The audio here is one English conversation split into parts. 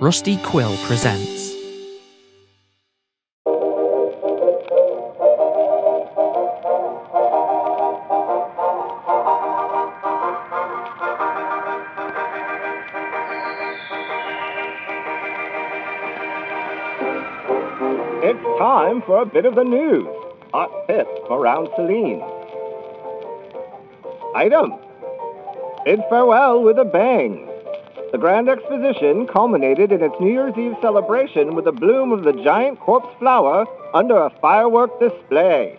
Rusty Quill presents. It's time for a bit of the news. Hot tips around Selene. Item. Bid farewell with a bang. The Grand Exposition culminated in its New Year's Eve celebration with the bloom of the giant corpse flower under a firework display.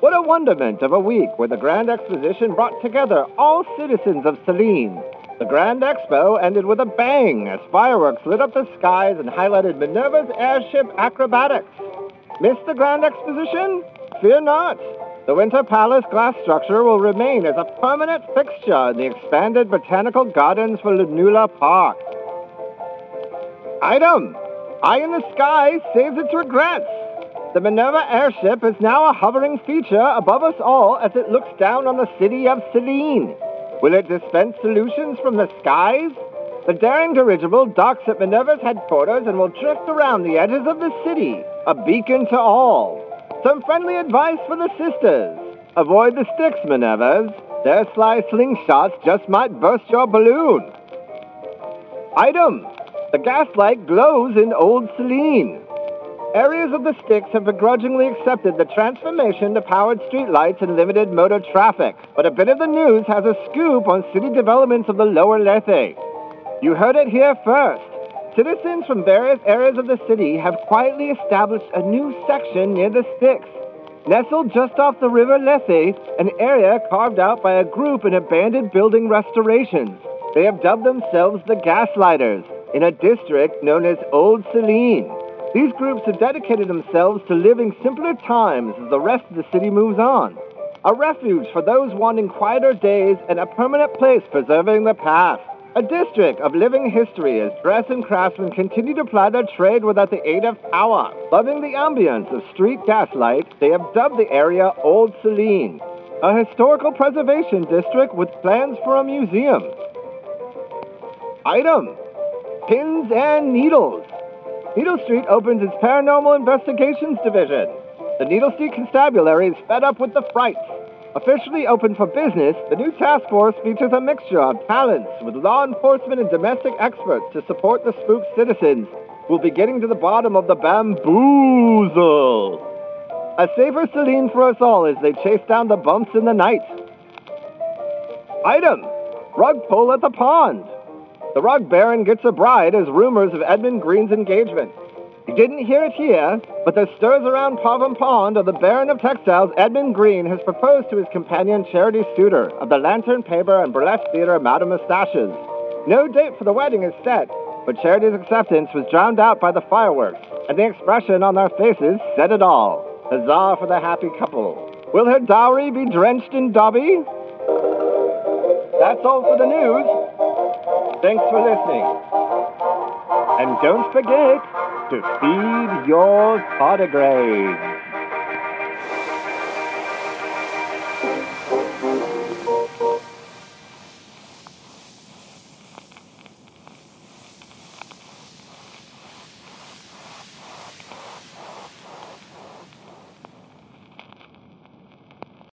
What a wonderment of a week where the Grand Exposition brought together all citizens of Selene. The Grand Expo ended with a bang as fireworks lit up the skies and highlighted Minerva's airship acrobatics. Miss the Grand Exposition? Fear not. The Winter Palace glass structure will remain as a permanent fixture in the expanded botanical gardens for Lunula Park. Item! Eye in the Sky saves its regrets. The Minerva airship is now a hovering feature above us all as it looks down on the city of Selene. Will it dispense solutions from the skies? The daring dirigible docks at Minerva's headquarters and will drift around the edges of the city, a beacon to all. Some friendly advice for the sisters. Avoid the sticks, Minervas. Their sly slingshots just might burst your balloon. Item. The gaslight glows in Old Selene. Areas of the sticks have begrudgingly accepted the transformation to powered streetlights and limited motor traffic. But a bit of the news has a scoop on city developments of the lower Lethe. You heard it here first. Citizens from various areas of the city have quietly established a new section near the sticks. Nestled just off the river Lethe, an area carved out by a group in abandoned building restorations. They have dubbed themselves the Gaslighters, in a district known as Old Selene. These groups have dedicated themselves to living simpler times as the rest of the city moves on. A refuge for those wanting quieter days and a permanent place preserving the past. A district of living history as dress and craftsmen continue to ply their trade without the aid of power. Loving the ambience of street gaslight, they have dubbed the area Old Selene, a historical preservation district with plans for a museum. Item Pins and Needles. Needle Street opens its Paranormal Investigations Division. The Needle Street Constabulary is fed up with the frights. Officially open for business, the new task force features a mixture of talents with law enforcement and domestic experts to support the spooked citizens will be getting to the bottom of the bamboozle. A safer Selene for us all as they chase down the bumps in the night. Item Rug pull at the pond. The rug baron gets a bride as rumors of Edmund Green's engagement. You didn't hear it here, but the stirs around Parham Pond of the Baron of Textiles, Edmund Green, has proposed to his companion Charity Suitor of the Lantern Paper and Burlesque Theater Madame Mustaches. No date for the wedding is set, but Charity's acceptance was drowned out by the fireworks, and the expression on their faces said it all. Huzzah for the happy couple. Will her dowry be drenched in Dobby? That's all for the news. Thanks for listening. And don't forget to feed your tardigrades.